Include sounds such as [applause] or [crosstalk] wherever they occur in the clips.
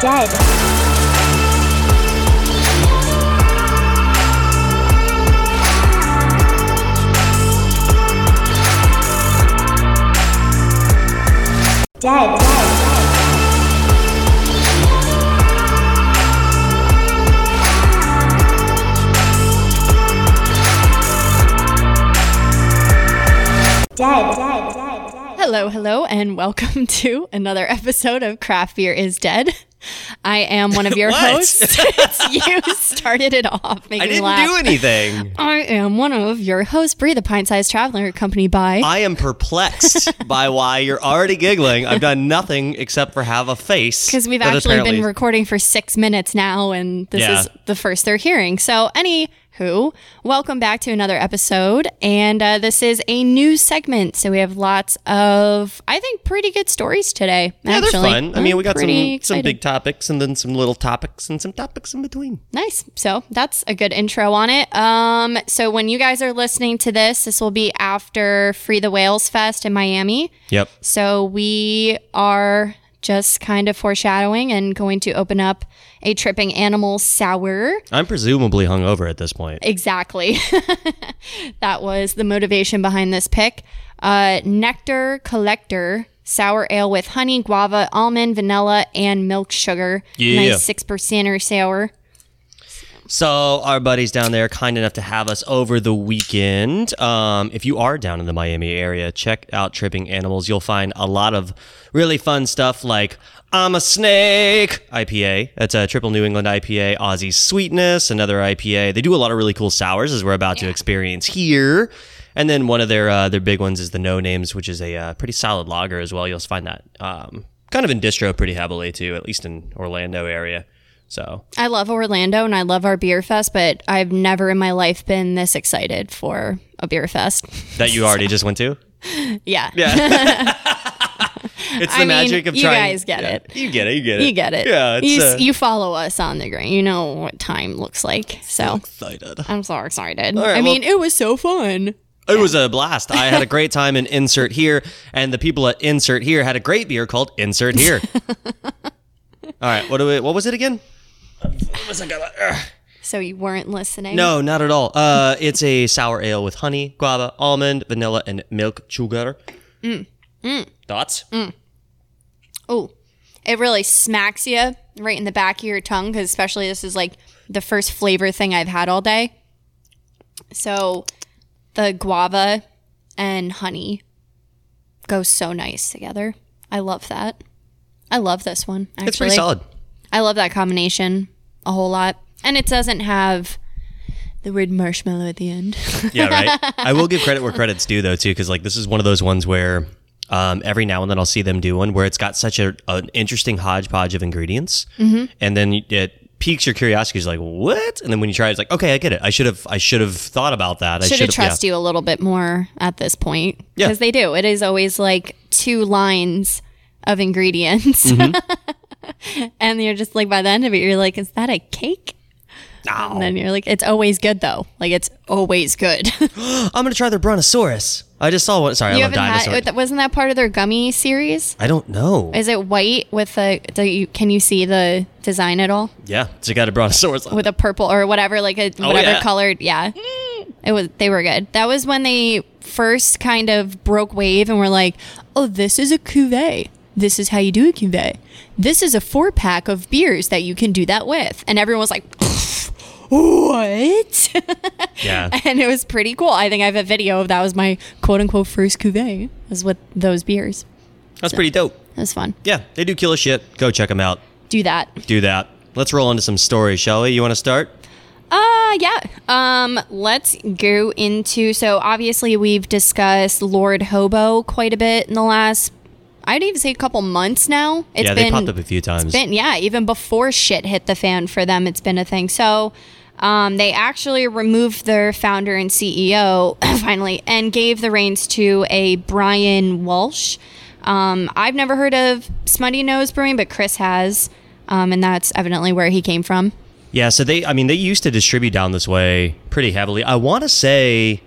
dead. Dead. Dead. Dead. Dead. dead, Hello, hello, and welcome [laughs] to another episode of Craft Beer is Dead. I am one of your [laughs] hosts. [laughs] You started it off, making I didn't laugh. do anything. I am one of your hosts, Bree, the pint-sized traveler, accompanied by. I am perplexed by why you're already giggling. I've done nothing except for have a face. because we've actually been recording for six minutes now, and this Yeah. is the first they're hearing. So, anywho, welcome back to another episode, and uh, this is a new segment. So we have lots of, I think, pretty good stories today. Yeah, actually, they're fun. I mean, we got some some big topics and then some little topics and some topics in between. Nice. So that's a good intro on it. Um, so when you guys are listening to this, this will be after Free the Whales Fest in Miami. Yep. So we are just kind of foreshadowing and going to open up a tripping animal sour. I'm presumably hungover at this point. Exactly. [laughs] that was the motivation behind this pick. Uh, Nectar Collector sour ale with honey, guava, almond, vanilla, and milk sugar. Yeah. Nice six percent or sour. So our buddies down there kind enough to have us over the weekend. Um, if you are down in the Miami area, check out Tripping Animals. You'll find a lot of really fun stuff like I'm a Snake IPA. That's a triple New England IPA. Aussie Sweetness, another IPA. They do a lot of really cool sours, as we're about to experience here. And then one of their uh, their big ones is the No Names, which is a uh, pretty solid lager as well. You'll find that um, kind of in distro pretty heavily too, at least in Orlando area. So I love Orlando and I love our beer fest, but I've never in my life been this excited for a beer fest. that you already just went to. [laughs] Yeah. Yeah. [laughs] it's the I mean, magic of you trying. You guys get Yeah. it. You get it. You get it. You get it. Yeah. It's, you, uh, you follow us on the green. You know what time looks like. So excited. I'm so excited. right, I well- mean, it was so fun. It was a blast. I had a great time in Insert Here, and the people at Insert Here had a great beer called Insert Here. [laughs] All right. What do we, What was it again? What I gonna- So you weren't listening? No, not at all. Uh, it's a sour ale with honey, guava, almond, vanilla, and milk sugar. Mm. Thoughts? Oh, it really smacks you right in the back of your tongue because especially this is like the first flavor thing I've had all day. So the guava and honey go so nice together. I love that. I love this one. Actually. It's pretty solid. I love that combination a whole lot. And it doesn't have the word marshmallow at the end. [laughs] Yeah, right. I will give credit where [laughs] credit's due, though, too, because like this is one of those ones where um, every now and then I'll see them do one where it's got such a, an interesting hodgepodge of ingredients, Mm-hmm. and then it piques your curiosity. It's like what? And then when you try, it, it's like okay, I get it. I should have I should have thought about that. I should should have trust you a little bit more at this point Yeah. because they do. It is always like two lines of ingredients, Mm-hmm. [laughs] [laughs] and you're just like by the end of it, you're like, is that a cake? No. And then you're like, it's always good though. Like it's always good. [laughs] [gasps] I'm gonna try their brontosaurus. I just saw one. Sorry, you I love dinosaurs. had? Wasn't that part of their gummy series? I don't know. Is it white with a? Do you, can you see the design at all? yeah, so you got a brontosaurus. on with it. a purple or whatever, like a oh, whatever Oh, yeah. colored. Yeah, mm. it was. They were good. That was when they first kind of broke wave and were like, "Oh, this is a cuvee. This is how you do a cuvee. This is a four pack of beers that you can do that with." And everyone was like, [laughs] "What?" [laughs] yeah, and it was pretty cool. I think I have a video of that was my quote unquote first cuvee was with those beers. that's pretty dope. That was fun. Yeah, they do killer shit. Go check them out. Do that. Do that. Let's roll into some stories, shall we? You want to start? Uh yeah. Um let's go into so obviously we've discussed Lord Hobo quite a bit in the last I'd even say a couple months now. It's yeah, been they popped up a few times. been yeah, even before shit hit the fan for them it's been a thing. So um, they actually removed their founder and CEO [clears throat] finally and gave the reins to a Brian Walsh. Um, I've never heard of Smuttynose Brewing, but Chris has, um, and that's evidently where he came from. Yeah, so they, I mean, they used to distribute down this way pretty heavily. I want to say,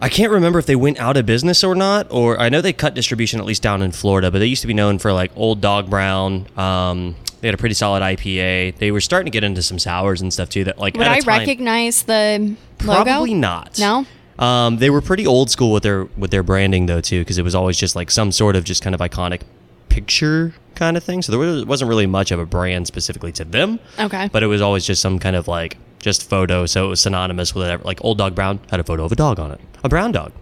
I can't remember if they went out of business or not, or I know they cut distribution at least down in Florida, but they used to be known for like Old Dog Brown, um, They had a pretty solid IPA. They were starting to get into some sours and stuff too. That like Would I time- recognize the logo? Probably not. No? Um, they were pretty old school with their with their branding though too, because it was always just like some sort of just kind of iconic picture kind of thing. So there wasn't really much of a brand specifically to them. Okay. But it was always just some kind of like just photo, so it was synonymous with whatever. Like Old Dog Brown had a photo of a dog on it, a brown dog.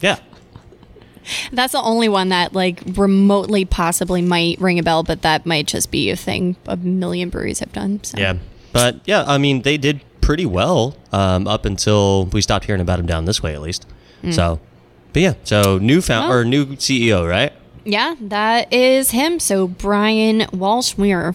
Yeah. [laughs] That's the only one that like remotely possibly might ring a bell, but that might just be a thing a million breweries have done. So. Yeah. But yeah, I mean, they did pretty well um, up until we stopped hearing about them down this way, at least. So, but yeah, so new found Oh. or new CEO, right? Yeah, that is him. So Brian Walsh, we are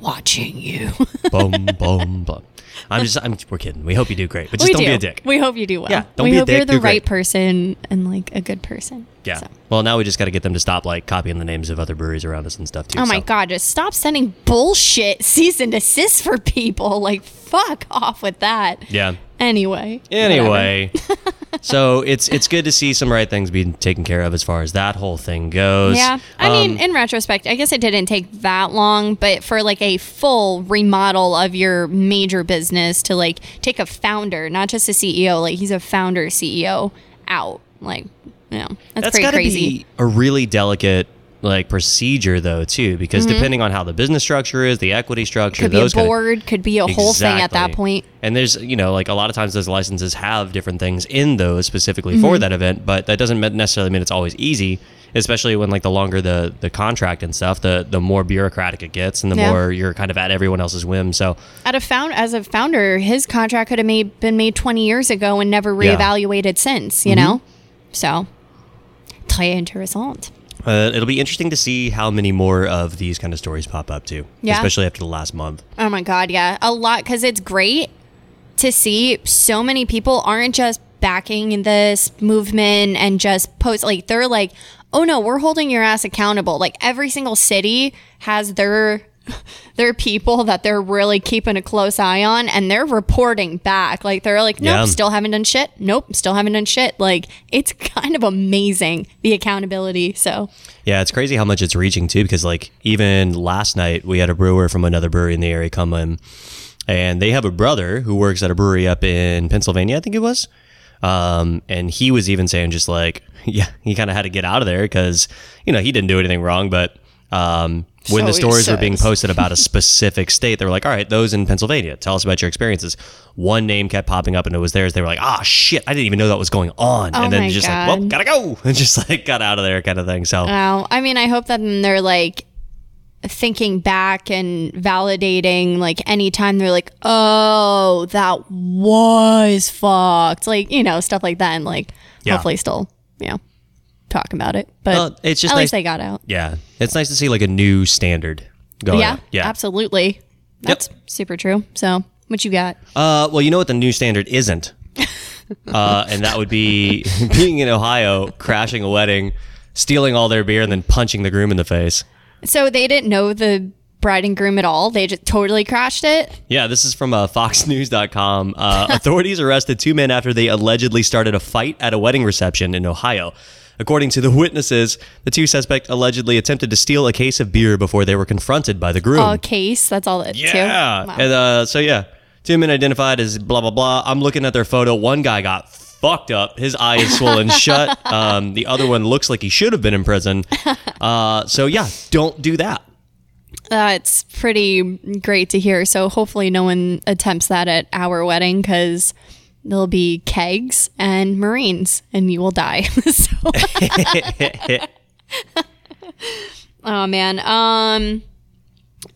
watching you. boom, boom, boom. I'm just, I'm, we're kidding. We hope you do great, but just we don't do. be a dick. We hope you do well. Yeah, don't we be a hope you're the do great. right person and like a good person. yeah. So. Well, now we just got to get them to stop like copying the names of other breweries around us and stuff too. Oh my so. god, just stop sending bullshit [laughs] cease and desist for people. Like fuck off with that. Yeah. Anyway. Anyway, [laughs] so it's it's good to see some right things being taken care of as far as that whole thing goes. Yeah. I mean, Um, in retrospect, I guess it didn't take that long, but for like a full remodel of your major business to like take a founder, not just a CEO, like he's a founder CEO out. Like, you know, that's, that's pretty got to crazy. be a really delicate like procedure though too, because depending on how the business structure is, the equity structure, Mm-hmm. could be a those kinda- board, could be a whole thing at that point. And there's, you know, like a lot of times those licenses have different things in those specifically Mm-hmm. for that event, but that doesn't necessarily mean it's always easy, especially when like the longer the the contract and stuff, the the more bureaucratic it gets and the Yeah. more you're kind of at everyone else's whim. So, At a found as a founder, his contract could have made been made 20 years ago and never Yeah. Mm-hmm. reevaluated since, you know? So, très intéressant. Uh, it'll be interesting to see how many more of these kind of stories pop up too, Yeah. especially after the last month. Oh my god, yeah. A lot cuz it's great to see so many people aren't just backing this movement and just post like they're like, "Oh no, we're holding your ass accountable." Like every single city has their [laughs] their people that they're really keeping a close eye on and they're reporting back. Like they're like, "Nope, Yeah. still haven't done shit. Nope, still haven't done shit." Like it's [laughs] kind of amazing the accountability. So, Yeah, it's crazy how much it's reaching too. Because like even last night, we had a brewer from another brewery in the area come in, and they have a brother who works at a brewery up in Pennsylvania, I think it was. Um, and he was even saying just like, [laughs] yeah, he kind of had to get out of there because you know he didn't do anything wrong, but um, when So the he stories were being posted about a specific [laughs] state, they were like, all right, those in Pennsylvania, tell us about your experiences. One name kept popping up and it was theirs. They were like, ah, shit, I didn't even know that was going on. Oh and then just like, well, gotta go. [laughs] And just like got out of there kind of thing. So. Wow. I mean, I hope that they're like thinking back and validating like anytime they're like, oh, that was fucked. Like, you know, stuff like that. And like, Yeah. hopefully still, you know, talk about it. But Well, it's just at nice- least they got out. Yeah, it's nice to see like a new standard going. yeah, on. yeah. absolutely. That's super true. So, what you got? Uh, well, you know what the new standard isn't, [laughs] uh, and that would be [laughs] being in Ohio, crashing a wedding, stealing all their beer, and then punching the groom in the face. So, they didn't know the bride and groom at all. They just totally crashed it. Yeah, this is from uh, FoxNews.com. Uh, [laughs] authorities arrested two men after they allegedly started a fight at a wedding reception in Ohio. According to the witnesses, the two suspects allegedly attempted to steal a case of beer before they were confronted by the groom. Oh, case. That's all too. Yeah. Wow. And uh, so yeah, two men identified as blah blah blah. I'm looking at their photo. One guy got fucked up. His eye is swollen [laughs] shut. Um, the other one looks like he should have been in prison. [laughs] Uh, so yeah, don't do that. That's pretty great to hear. So hopefully no one attempts that at our wedding because there'll be kegs and Marines and you will die. [laughs] so. [laughs] oh man. Um.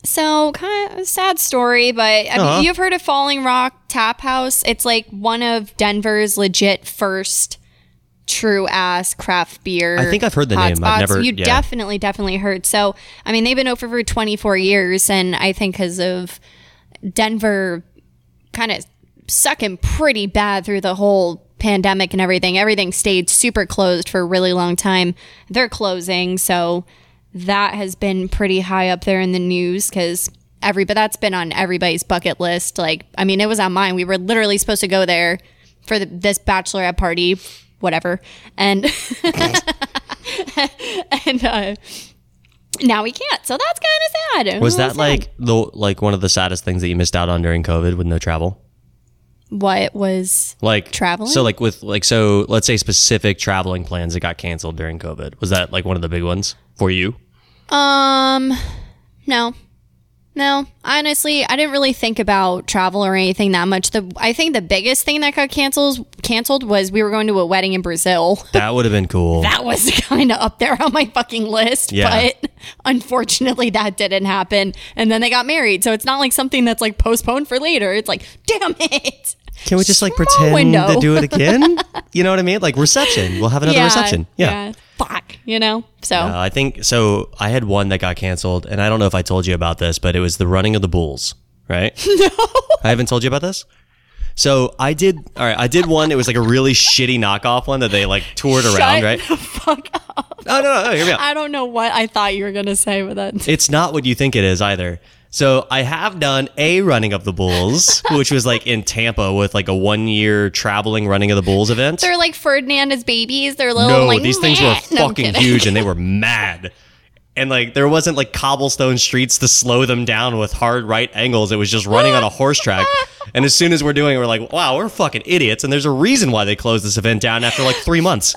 So kind of a sad story, but I mean, Uh-huh. you've heard of Falling Rock Tap House. It's like one of Denver's legit first true ass craft beer. I think I've heard the name. I've never- You yeah. definitely, definitely heard. So, I mean, they've been open for 24 years, and I think because of Denver kind of sucking pretty bad through the whole pandemic and everything, everything stayed super closed for a really long time. They're closing, so that has been pretty high up there in the news because every but that's been on everybody's bucket list. Like, I mean, it was on mine. We were literally supposed to go there for the, this bachelorette party, whatever, and [laughs] and uh, now we can't. So that's kind of sad. Was that sad. like the like one of the saddest things that you missed out on during COVID with no travel? What was? Like Traveling? So like with like so let's say specific traveling plans that got canceled during COVID. Was that like one of the big ones for you? Um, no, no. Honestly, I didn't really think about travel or anything that much. The I think the biggest thing that got canceled canceled was we were going to a wedding in Brazil. [laughs] That would have been cool. That was [laughs] kind of up there on my fucking list, Yeah. but unfortunately that didn't happen. And then they got married, so it's not like something that's like postponed for later. It's like, damn it. Can we just like pretend window. to do it again? [laughs] you know what I mean? Like reception. We'll have another reception. Yeah. Fuck, you know? So Uh, I think so. I had one that got canceled, and I don't know if I told you about this, but it was the running of the bulls, right? [laughs] No, I haven't told you about this. So I did. All right, I did one. It was like a really shitty knockoff one that they like toured around, Shut right? the fuck up. Oh no, no, no, hear me out. I don't know what I thought you were gonna say with that. It's not what you think it is either. So I have done a running of the bulls, [laughs] which was like in Tampa with like a one year traveling running of the bulls event. They're like Ferdinand as babies. They're little No, like these things were [laughs] No, fucking huge and they were [laughs] mad. And like there wasn't like cobblestone streets to slow them down with hard right angles. It was just running on a horse track. And as soon as we're doing it, we're like, wow, we're fucking idiots. And there's a reason why they closed this event down after like three months.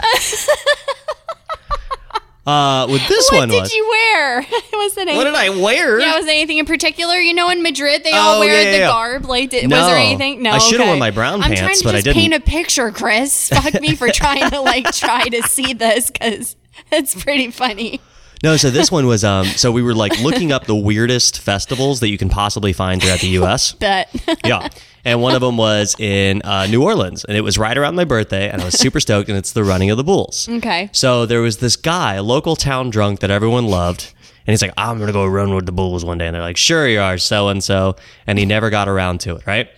Uh, with this What one did was you wear? [laughs] it wasn't what did I wear? Yeah, was there anything in particular? You know, in Madrid, they all Oh, wear yeah, the yeah. garb. Like, did, No. was there anything? No, I should've okay. worn my brown I'm pants, but I just paint didn't. a picture, Chris. Fuck me for [laughs] trying to like try to see this because it's pretty funny. No, so this one was um so we were like looking up the weirdest festivals that you can possibly find throughout the [laughs] US. But yeah. And one of them was in uh, New Orleans, and it was right around my birthday, and I was super stoked, and it's the running of the bulls. okay, So there was this guy, a local town drunk that everyone loved, and he's like, "I'm gonna go run with the bulls one day," and they're like, "Sure you are, so and so," and he never got around to it, right?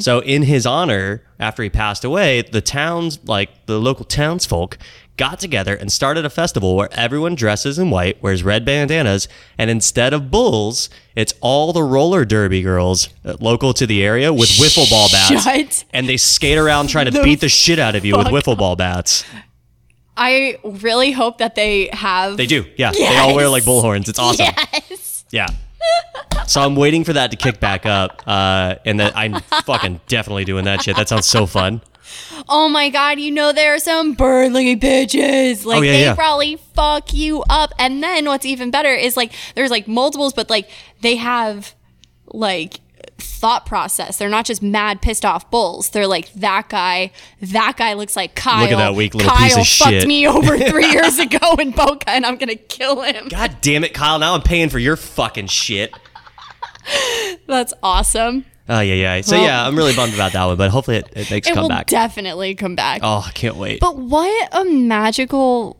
So in his honor, after he passed away, the towns, like the local townsfolk, got together and started a festival where everyone dresses in white, wears red bandanas, and instead of bulls, it's all the roller derby girls uh, local to the area with [laughs] wiffle ball bats, Shut and they skate around trying to the beat the shit out of you with wiffle ball bats. I really hope that they have. They do, yeah. They all wear Yes. like bullhorns. It's awesome. Yes. Yeah. So I'm waiting for that to kick back up, uh, and that I'm fucking definitely doing that shit. That sounds so fun. Oh my god, you know there are some burly bitches. Like Oh, yeah, they yeah. probably fuck you up. And then what's even better is like there's like multiples, but like they have like thought process. They're not just mad pissed off bulls. They're like that guy. That guy looks like Kyle. Look at that weak little Kyle piece of fucked shit." me over [laughs] three years ago in Boca, and I'm gonna kill him. God damn it, Kyle! Now I'm paying for your fucking shit. That's awesome. Oh yeah, yeah. So Well- yeah, I'm really bummed about that one, but hopefully it, it makes [laughs] It will comeback. definitely come back. oh, I can't wait. But what a magical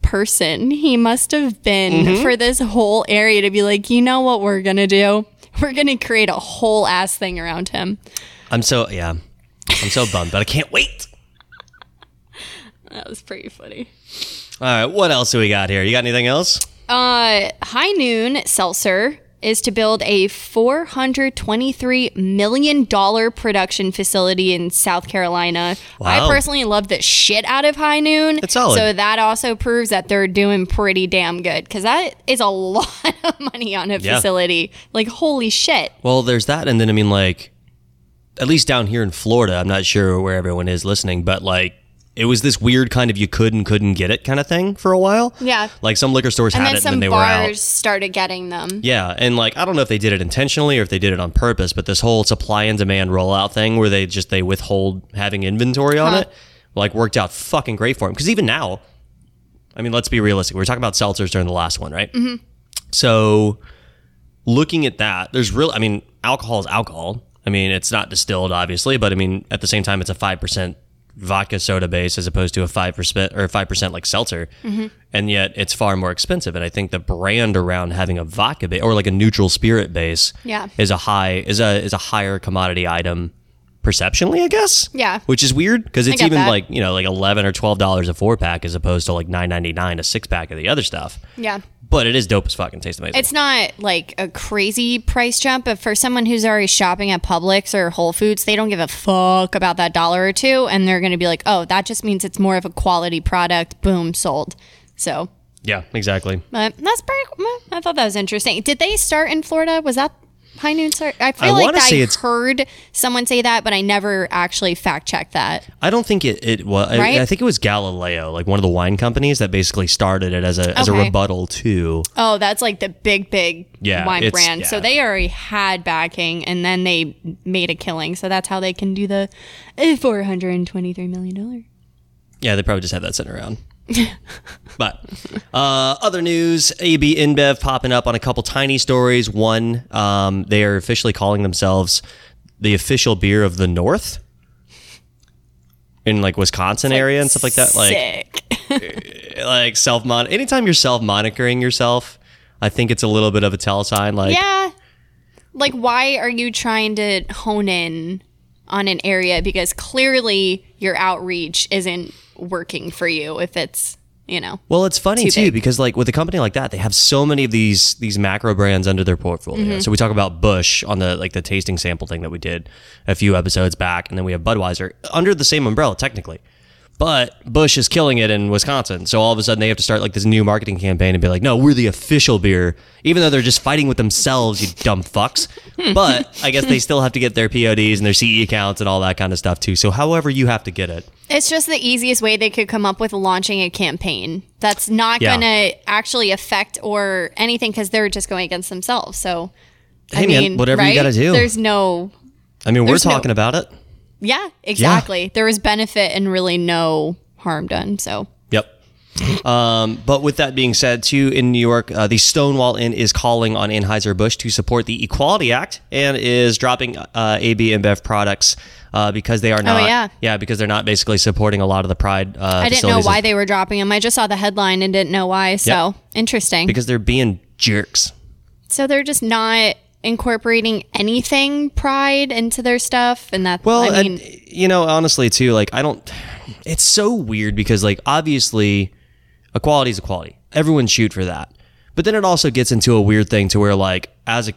person he must have been Mm-hmm. for this whole area to be like, you know what we're gonna do? [laughs] We're gonna create a whole ass thing around him. I'm so yeah, I'm so bummed, but I can't wait. That was pretty funny. All right, what else do we got here? You got anything else? Uh, High Noon Seltzer is to build a $423 million production facility in South Carolina. Wow. I personally love the shit out of High Noon. It's solid. So that also proves that they're doing pretty damn good because that is a [laughs] lot of money on a Yeah. facility. Like, holy shit. Well, there's that, and then I mean, like, at least down here in Florida, I'm not sure where everyone is listening, but like, it was this weird kind of you could and couldn't get it kind of thing for a while. Yeah. Like some liquor stores And had it, and some then they bars were out. started getting them. Yeah, and like I don't know if they did it intentionally or if they did it on purpose, but this whole supply and demand rollout thing where they just they withhold having inventory on Huh. it, like worked out fucking great for them. Because even now, I mean, let's be realistic. We were talking about seltzers during the last one, right? Mm-hmm. So looking at that, there's real. I mean, alcohol is alcohol. I mean, it's not distilled, obviously, but I mean, at the same time, it's a five percent vodka soda base as opposed to a five percent or five percent like seltzer, mm-hmm. and yet it's far more expensive. And I think the brand around having a vodka base or like a neutral spirit base, Yeah. is a high is a is a higher commodity item perceptionally, I guess. Yeah. which is weird because it's even that. like you know like eleven or twelve dollars a four pack as opposed to like nine ninety nine a six pack of the other stuff. Yeah. But it is dope as fucking tastes amazing. It's not like a crazy price jump, but for someone who's already shopping at Publix or Whole Foods, they don't give a fuck about that dollar or two. And they're going to be like, oh, that just means it's more of a quality product. Boom, sold. So Yeah, exactly. But that's pretty. I thought that was interesting. Did they start in Florida? Was that High Noon start? I feel I like I it's- heard someone say that, but I never actually fact checked that. I don't think it, it was. Right? I, I think it was Galileo, like one of the wine companies that basically started it as a as a rebuttal to. Oh, that's like the big, big Yeah, wine brand. So they already had backing, and then they made a killing. So that's how they can do the uh, four hundred and twenty-three million dollar. Yeah, they probably just had that sitting around. [laughs] but uh, other news: AB InBev popping up on a couple tiny stories. One, um, they are officially calling themselves the official beer of the North in like Wisconsin area and stuff like that. Like, Sick. [laughs] like self mon. Anytime you're self monitoring yourself, I think it's a little bit of a tell sign. Like, yeah. Like, why are you trying to hone in on an area? Because clearly your outreach isn't working for you if it's, you know. Well, it's funny too too because like with a company like that, they have so many of these these macro brands under their portfolio. Mm-hmm. So we talk about Busch on the like the tasting sample thing that we did a few episodes back, and then we have Budweiser under the same umbrella technically. But Busch is killing it in Wisconsin, so all of a sudden they have to start like this new marketing campaign and be like, "No, we're the official beer," even though they're just fighting with themselves, you dumb fucks. [laughs] but I guess they still have to get their PODs and their CE accounts and all that kind of stuff too. So however you have to get it, It's just the easiest way they could come up with launching a campaign that's not Yeah. going to actually affect or anything because they're just going against themselves. So, Hey, I man, mean, whatever you gotta do. There's no, I mean, we're There's no- talking about it. yeah, exactly. There was benefit and really no harm done. So. Um, but with that being said, too, in New York, uh, the Stonewall Inn is calling on Anheuser-Busch to support the Equality Act and is dropping uh, AB InBev products uh, because they are not. Oh, yeah. because they're not basically supporting a lot of the Pride. Uh, I didn't know why they were dropping them. I just saw the headline and didn't know why. So, Yep. interesting. because they're being jerks. so, they're just not incorporating anything pride into their stuff. And that, Well, I mean, and, you know, honestly, too, like I don't. It's so weird because, like, obviously, equality is equality. Everyone shoot for that. But then it also gets into a weird thing to where, like, as a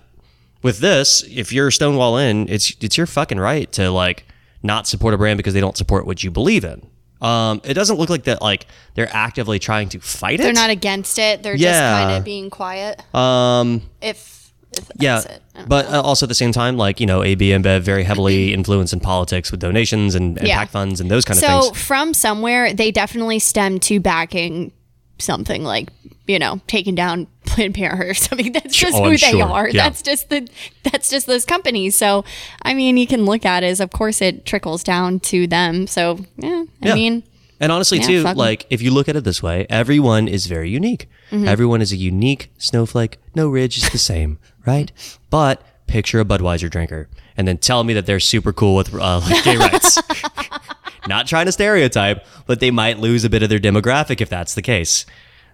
with this, if you're Stonewall Inn, it's it's your fucking right to like not support a brand because they don't support what you believe in. Um, it doesn't look like that. Like they're actively trying to fight it. they're not against it. They're Yeah. just kind of being quiet. Um, If, if yeah, it. But uh, also at the same time, like you know, AB InBev very heavily influenced in politics with donations and, and Yeah. PAC funds and those kind of things. So from somewhere, they definitely stem to backing something like you know taking down [laughs] Planned Parenthood or something. That's just Oh, who I'm they sure. are. Yeah. That's just the that's just those companies. So I mean, you can look at it as of course it trickles down to them. So yeah, I Yeah. mean, And honestly, Yeah, too, like if you look at it this way, everyone is very unique. Mm-hmm. Everyone is a unique snowflake. No ridge is the same, [laughs] right? But picture a Budweiser drinker and then tell me that they're super cool with uh, gay rights. [laughs] Not trying to stereotype, but they might lose a bit of their demographic if that's the case.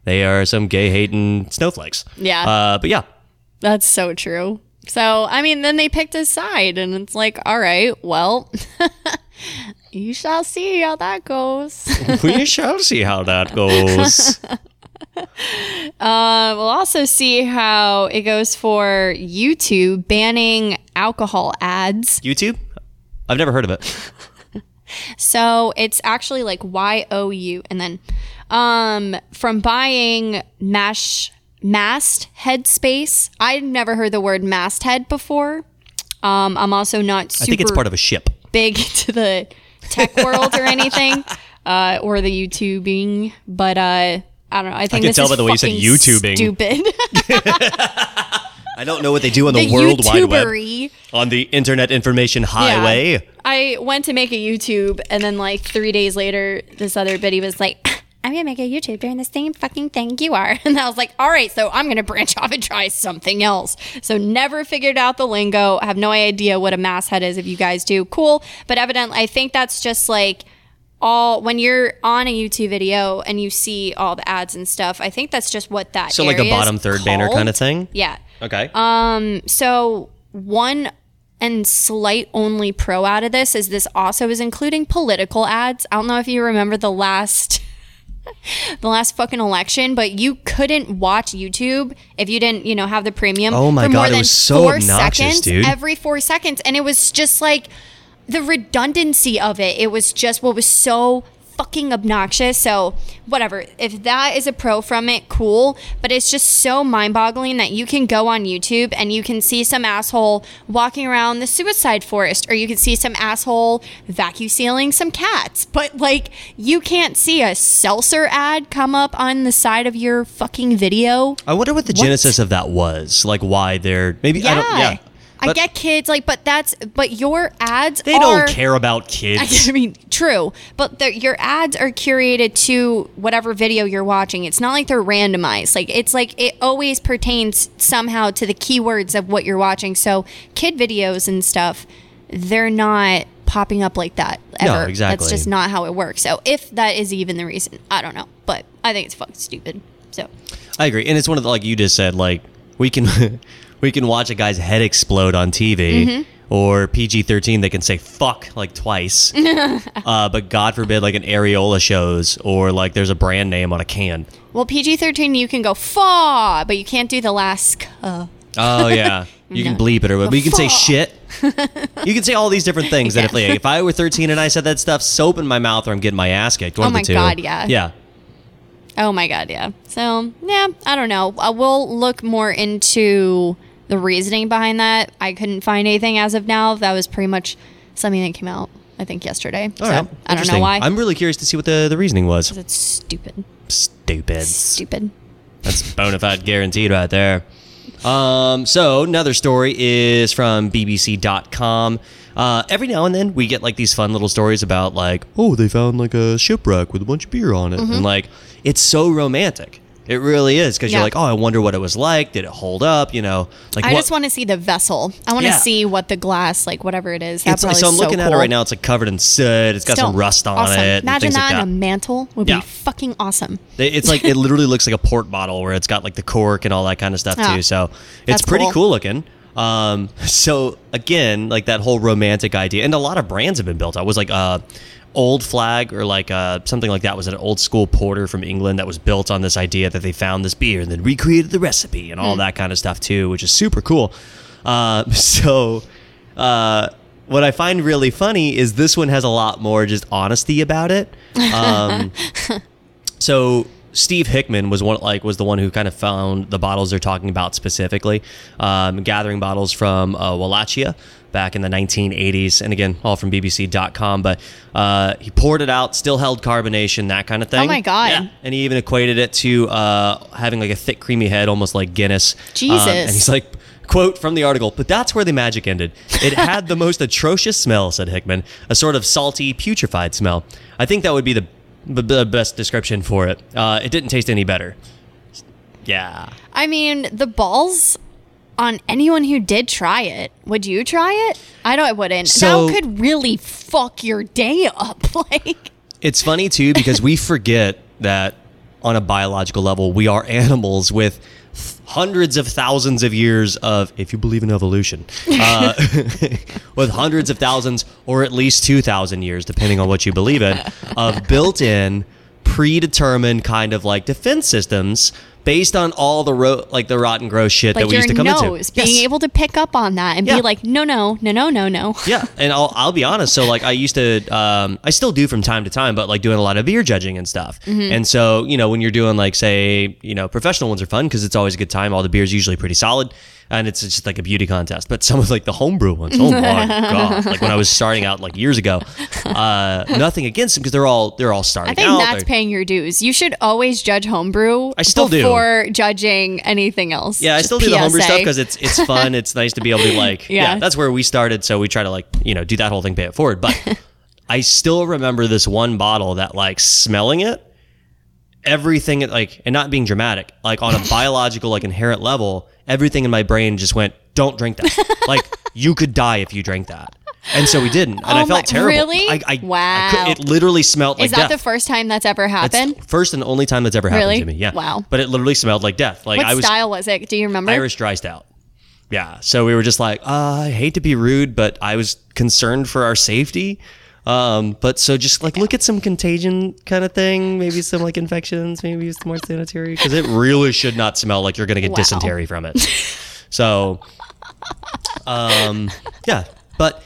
They are some gay hating snowflakes. Yeah. Uh, but yeah, that's so true. So I mean, then they picked a side, and it's like, all right, well. [laughs] You shall see how that goes. [laughs] we shall see how that goes. [laughs] Uh, we'll also see how it goes for YouTube banning alcohol ads. YouTube? I've never heard of it. So it's actually like Y O U, and then um, from buying mesh mast head space. I'd never heard the word masthead before. Um, I'm also not super I think it's part of a ship. big [laughs] to the tech world or anything, [laughs] uh, or the YouTubing, but uh, I don't know. I think can this tell by the way you said YouTubing. Stupid. [laughs] I don't know what they do on the, the World Wide Web. On the Internet Information Highway. I went to make a YouTube, and then like three days later, this other biddy was like, [laughs] "I'm gonna make a YouTube doing the same fucking thing you are," [laughs] and I was like, "All right, so I'm gonna branch off and try something else." So never figured out the lingo. Have no idea what a masthead is. If you guys do, cool. But evidently, I think that's just like all when you're on a YouTube video and you see all the ads and stuff. I think that's just what that. So like a bottom third banner kind of thing? Yeah. Okay. Um, so one and slight only pro out of this is this also is including political ads. I don't know if you remember the last [laughs] the last fucking election, but you couldn't watch YouTube if you didn't, you know, have the premium Oh my for God, more it than was so four obnoxious, seconds dude. every four seconds. And it was just like the redundancy of it. It was just what was so fucking obnoxious. So, whatever. If that is a pro from it, cool. But it's just so mind boggling that you can go on YouTube and you can see some asshole walking around the suicide forest, or you can see some asshole vacuum sealing some cats. But, like, you can't see a seltzer ad come up on the side of your fucking video. I wonder what the What? genesis of that was. Like why they're maybe Yeah. I don't yeah. I But get kids, like, but that's, but your ads they are, don't care about [laughs] kids. I mean, true, but the, your ads are curated to whatever video you're watching. It's not like they're randomized. Like it's like it always pertains somehow to the keywords of what you're watching. So kid videos and stuff, they're not popping up like that No, ever. exactly. That's just not how it works. So if that is even the reason, I don't know, but I think it's fucking stupid. So I agree, and it's one of the like you just said. Like we can [laughs] we can watch a guy's head explode on TV, Mm-hmm. or PG thirteen. They can say fuck like twice, [laughs] uh, but God forbid like an areola shows or like there's a brand name on a can. well, PG thirteen you can go fa, but you can't do the last. Uh, Oh yeah, [laughs] you can bleep it or but you can say shit. [laughs] you can say all these different things. That if like, if I were thirteen and I said that stuff, soap in my mouth or I'm getting my ass kicked. One Oh my. God, yeah. yeah. Oh my god, yeah. So yeah, I don't know. Uh, we'll look more into the reasoning behind that. I couldn't find anything as of now. That was pretty much something that came out, I think, yesterday. All so right. I don't know why. I'm really curious to see what the, the reasoning was. it's stupid. Stupid. Stupid. That's bona fide guaranteed right there. Um, so another story is from BBC.com. Uh, every now and then we get like these fun little stories about like, oh, they found like a shipwreck with a bunch of beer on it, and like it's so romantic. It really is because you're. Yeah. like, oh, I wonder what it was like. Did it hold up? You know, like I what- just want to see the vessel. I want to Yeah. see what the glass, like whatever it is. That It's, probably so I'm is looking at it cool. right now. It's like covered in soot. It's got some rust on awesome. it. and Imagine things that like on a mantle would Yeah. be fucking awesome. They- It's like it literally looks like a port bottle where it's got like the cork and all that kind of stuff Ah, too. So it's that's pretty cool. cool looking. Um, [laughs] so again, like that whole romantic idea, and a lot of brands have been built. I was like uh, Old Flag or like uh, something like that was an old school porter from England that was built on this idea that they found this beer and then recreated the recipe and all that kind of stuff too, which is super cool. Uh, [laughs] so. Uh, what I find really funny is this one has a lot more just honesty about it. Um, [laughs] so Steve Hickman was one like was the one who kind of found the bottles they're talking about specifically, um, gathering bottles from uh, Wallachia back in the 1980s, and again all from BBC.com. But uh, he poured it out, still held carbonation, that kind of thing. Oh my God. Yeah. And he even equated it to uh, having like a thick, creamy head, almost like Guinness. Um, Jesus. and he's like. Quote from the article, but that's where the magic ended. It had the most atrocious smell, said Hickman, a sort of salty, putrefied smell. I think that would be the, the, the best description for it. Uh, it didn't taste any better. Yeah. I mean, the balls on anyone who did try it. Would you try it? I know I wouldn't. So- that could really fuck your day up. [laughs] like, It's funny too because we forget that on a biological level, we are animals with th- hundreds of thousands of years of, if you believe in evolution, uh, [laughs] with hundreds of thousands or at least 2,000 years, depending on what you believe in, of built in, predetermined kind of like defense systems based on all the ro- like the rotten gross shit like that we used to come nose, into. being Yes. able to pick up on that and Yeah. be like, no, no, no, no, no, no. yeah, and I'll I'll be honest. So like I used to, um, I still do from time to time, but like doing a lot of beer judging and stuff. Mm-hmm. And so you know when you're doing like say you know professional ones are fun because it's always a good time. All the beers usually pretty solid, and it's just like a beauty contest. But some of like the homebrew ones, oh my [laughs] god! Like when I was starting out like years ago, uh, nothing against them because they're all they're all starting I think out. that's They're- paying your dues. You should always judge homebrew I still do. Before judging anything else. Yeah, I still do the homebrew stuff because it's it's [laughs] fun. it's nice to be able to like yeah. Yeah. that's where we started. So we try to like you know do that whole thing, pay it forward. But [laughs] I still remember this one bottle that like smelling it, everything like and not being dramatic, like on a [laughs] biological like inherent level, everything in my brain just went, don't drink that. like you could die if you drank that. And so we didn't, and I Oh felt my- terrible. really? I, I, I Wow. could- it literally smelled like death Is that death. the first time that's ever happened? the first and only time that's ever happened Really? to me. Yeah. Wow. But it literally smelled like death. Like what I was style was it? Do you remember? Irish dry stout. Yeah. So we were just like, uh, I hate to be rude, but I was concerned for our safety. Um, but so just like look at some contagion kind of thing, maybe some like infections, maybe some more sanitary, because it really should not smell like you're gonna get Wow. dysentery from it. So, um, yeah, but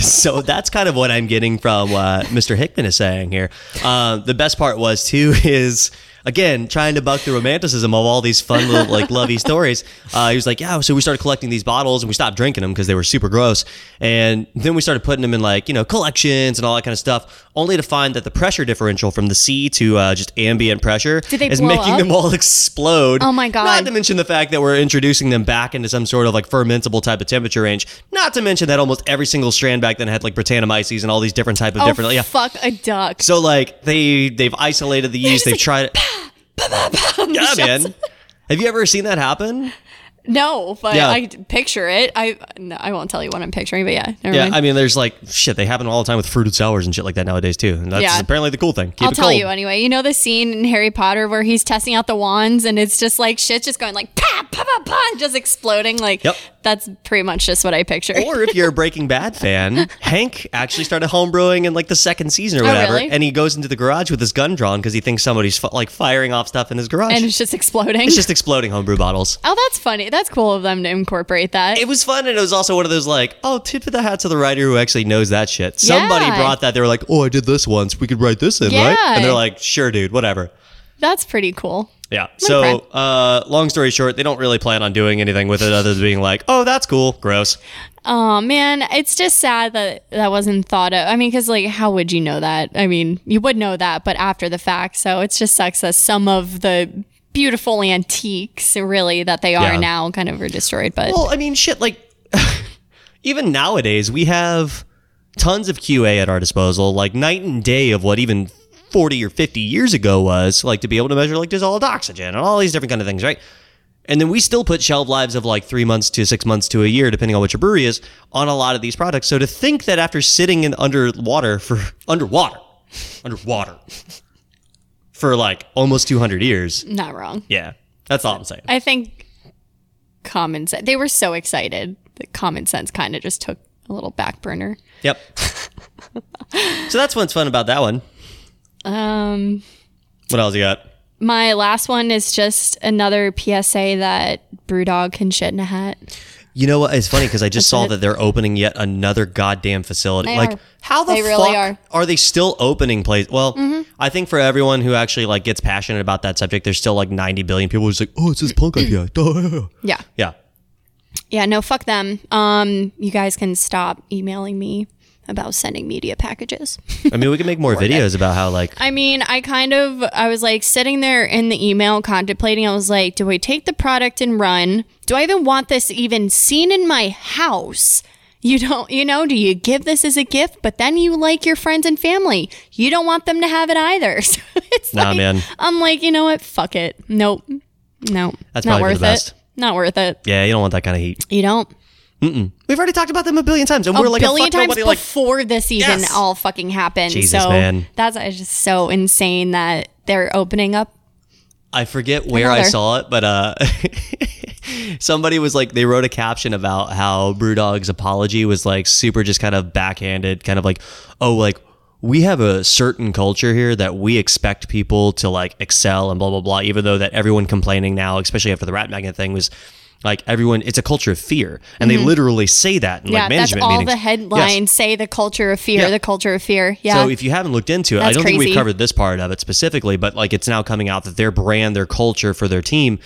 so that's kind of what I'm getting from what Mr. Hickman is saying here. Um, the best part was too [laughs] is again trying to buck the romanticism of all these fun little like [laughs] lovey stories. Uh, he was like, yeah, so we started collecting these bottles and we stopped drinking them because they were super gross, and then we started putting them in like you know collections and all that kind of stuff, only to find that the pressure differential from the sea to uh, just ambient pressure is making up? them all explode. Oh my God. Not to mention the fact that we're introducing them back into some sort of like fermentable type of temperature range. Not to mention that almost every single strand back then had like Brettanomyces and all these different type of Oh, different. Yeah. fuck a duck. So like they they've isolated the yeast. They've tried it. [laughs] Yeah, man. Have you ever seen that happen? No, but Yeah. I picture it. I no, I won't tell you what I'm picturing, but yeah. Yeah, mind. I mean, there's like shit. They happen all the time with fruited sours and shit like that nowadays too. And that's Yeah. apparently the cool thing. Keep I'll tell cold. you anyway. You know the scene in Harry Potter where he's testing out the wands and it's just like shit just going like pa pa pa pa just exploding like Yep. that's pretty much just what I picture. Or if you're a [laughs] Breaking Bad fan, Hank actually started homebrewing in like the second season or Oh, whatever, really? and he goes into the garage with his gun drawn because he thinks somebody's like firing off stuff in his garage. and it's just exploding. it's just exploding homebrew bottles. oh, that's funny. That's cool of them to incorporate that. It was fun, and it was also one of those like, oh, tip of the hat to the writer who actually knows that shit. Somebody Yeah. brought that. They were like, oh, I did this once. We could write this in, right? Yeah. And they're like, sure, dude, whatever. that's pretty cool. Yeah. So, uh, long story short, they don't really plan on doing anything with it other than being like, oh, that's cool, gross. Oh man, it's just sad that that wasn't thought of. I mean, because like, how would you know that? I mean, you would know that, but after the fact. So it just sucks that some of the beautiful antiques, really, that they are Yeah. now, kind of are destroyed. But Well, I mean, shit, like, [laughs] even nowadays, we have tons of QA at our disposal, like night and day of what even 40 or 50 years ago was, like to be able to measure like dissolved oxygen and all these different kind of things, right? And then we still put shelf lives of like three months to six months to a year, depending on what your brewery is, on a lot of these products. So to think that after sitting in underwater for underwater, underwater for like almost 200 years, not wrong. yeah, that's all I'm saying. I think common sense. They were so excited that common sense kind of just took a little back burner. Yep. [laughs] so that's what's fun about that one. Um, What else you got? my last one is just another PSA that BrewDog can shit in a hat. You know what? It's funny because I just saw that they're opening yet another goddamn facility. They like, are. how the They fuck really are. Mm-hmm. they still opening place? Well, I think for everyone who actually like gets passionate about that subject, there's still like 90 billion people who's like, oh, it's this punk idea. [clears throat] [laughs] Yeah. yeah. Yeah, no, fuck them. Um, you guys can stop emailing me about sending media packages. I mean, we can make more [laughs] videos about how like I mean, I kind of, I was like sitting there in the email contemplating. I was like, do I take the product and run? Do I even want this even seen in my house? You don't, you know, do you give this as a gift, but then you like your friends and family? You don't want them to have it either. [laughs] So it's Nah, like, man. I'm like, you know what? Fuck it. Nope. Nope. That's not probably for worth the best. it. Not worth it. yeah, you don't want that kind of heat. You don't. We've already talked about them a billion times, and a we're like billion a fuck times nobody like before this even Yes! all fucking happened. Jesus, so man. that's it's just so insane that they're opening up. I forget where I saw it, but uh, [laughs] somebody was like, they wrote a caption about how Brewdog's apology was like super just kind of backhanded, kind of like, oh, like we have a certain culture here that we expect people to like excel and blah blah blah. Even though that everyone complaining now, especially after the rat magnet thing, was like everyone, it's a culture of fear, and they literally say that in Mm-hmm. yeah, like that's management all meetings. the Yes. headlines say. The culture of fear. Yeah. The culture of fear. Yeah. So if you haven't looked into it, I don't think we've covered this part of it specifically, but like it's now coming out that their brand, their culture for their team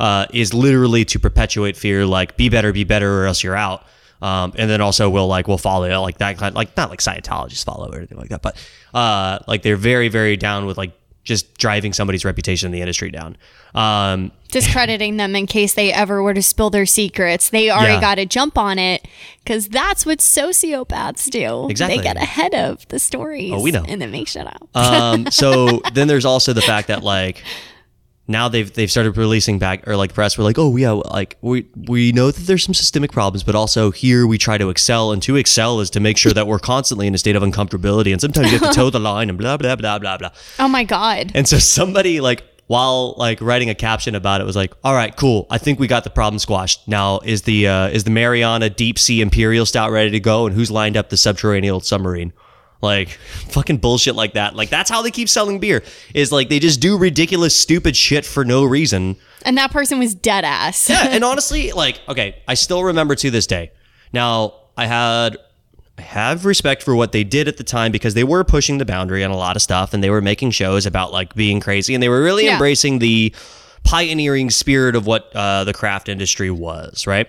uh, is literally to perpetuate fear, like be better, be better, or else you're out. Um, and then also we'll like we'll follow it like that kind like not like Scientologists follow or anything like that, but uh, like they're very very down with like just driving somebody's reputation in the industry down. Um, discrediting them in case they ever were to spill their secrets. They already Yeah. got to jump on it because that's what sociopaths do. Exactly. They get ahead of the stories. Oh, we know. And then make shit up. um, so [laughs] then there's also the fact that like now they've they've started releasing back or like press We're like oh yeah like we we know that there's some systemic problems but also here we try to excel and to excel is to make sure that we're constantly in a state of uncomfortability and sometimes you have to toe the line and blah blah blah blah blah. Oh my God. and so somebody like while like writing a caption about it was like all right cool i think we got the problem squashed. Now is the uh, is the mariana deep sea imperial stout ready to go and who's lined up the subterranean submarine like fucking bullshit like that like that's how they keep selling beer is like they just do ridiculous stupid shit for no reason And that person was dead ass. yeah, and [laughs] honestly, like, okay, I still remember to this day. Now, I had I have respect for what they did at the time because they were pushing the boundary on a lot of stuff and they were making shows about like being crazy and they were really Yeah. embracing the pioneering spirit of what uh, the craft industry was, right?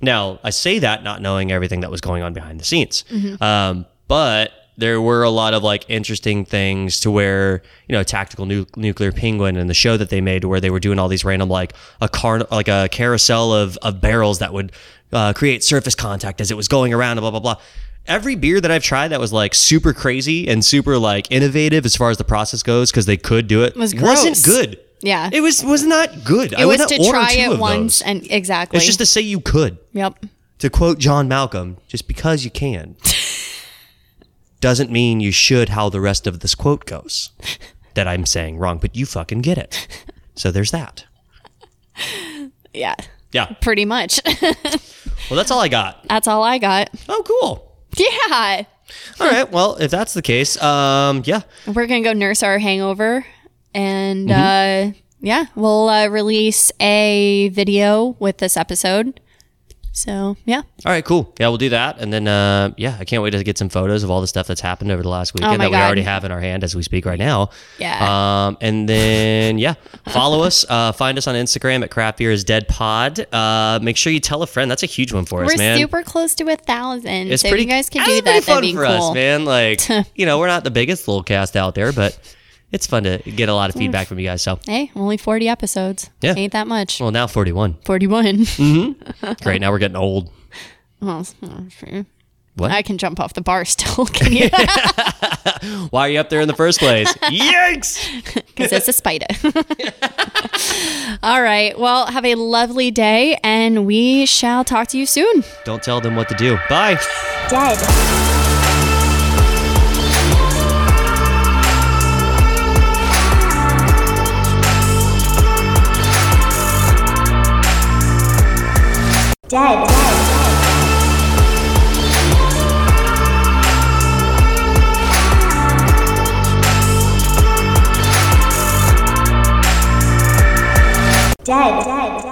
Now, I say that not knowing everything that was going on behind the scenes. Um, but there were a lot of like interesting things to where, you know, Tactical nu- Nuclear Penguin and the show that they made where they were doing all these random like a car like a carousel of, of barrels that would uh, create surface contact as it was going around and blah blah blah. Every beer that I've tried that was like super crazy and super like innovative as far as the process goes because they could do it Was wasn't good. Yeah. It was was not good. I it was to try it once those. and exactly. It's just to say you could. yep. To quote John Malcolm, just because you can doesn't mean you should how the rest of this quote goes. That I'm saying wrong, but you fucking get it. So there's that. Yeah. Yeah. Pretty much. Well, that's all I got. That's all I got. Oh, cool. Yeah. All right. Well, if that's the case, um, yeah. We're going to go nurse our hangover. And Mm-hmm. uh, yeah, we'll uh, release a video with this episode. So yeah. All right, cool. Yeah, we'll do that, and then uh, yeah, I can't wait to get some photos of all the stuff that's happened over the last weekend Oh that we already have in our hand as we speak right now. Yeah. Um, and then yeah, follow us. Uh, find us on Instagram at Craft Beer is Dead Pod. Uh, make sure you tell a friend. That's a huge one for us, We're man. super close to a thousand. it's so pretty. you guys can do that. fun That'd be for cool. us, man. Like [laughs] you know, we're not the biggest little cast out there, but it's fun to get a lot of feedback from you guys. So Hey, only 40 episodes. Yeah. Ain't that much. well, now forty-one. 41. Mm-hmm. Great. Now we're getting old. [laughs] Well, sure. What? I can jump off the bar still. [laughs] Can you? [laughs] Why are you up there in the first place? Yikes! Because it's a spider. All right. Well, have a lovely day, and we shall talk to you soon. Don't tell them what to do. Bye. dead, dead, dead, dead, dead, dead.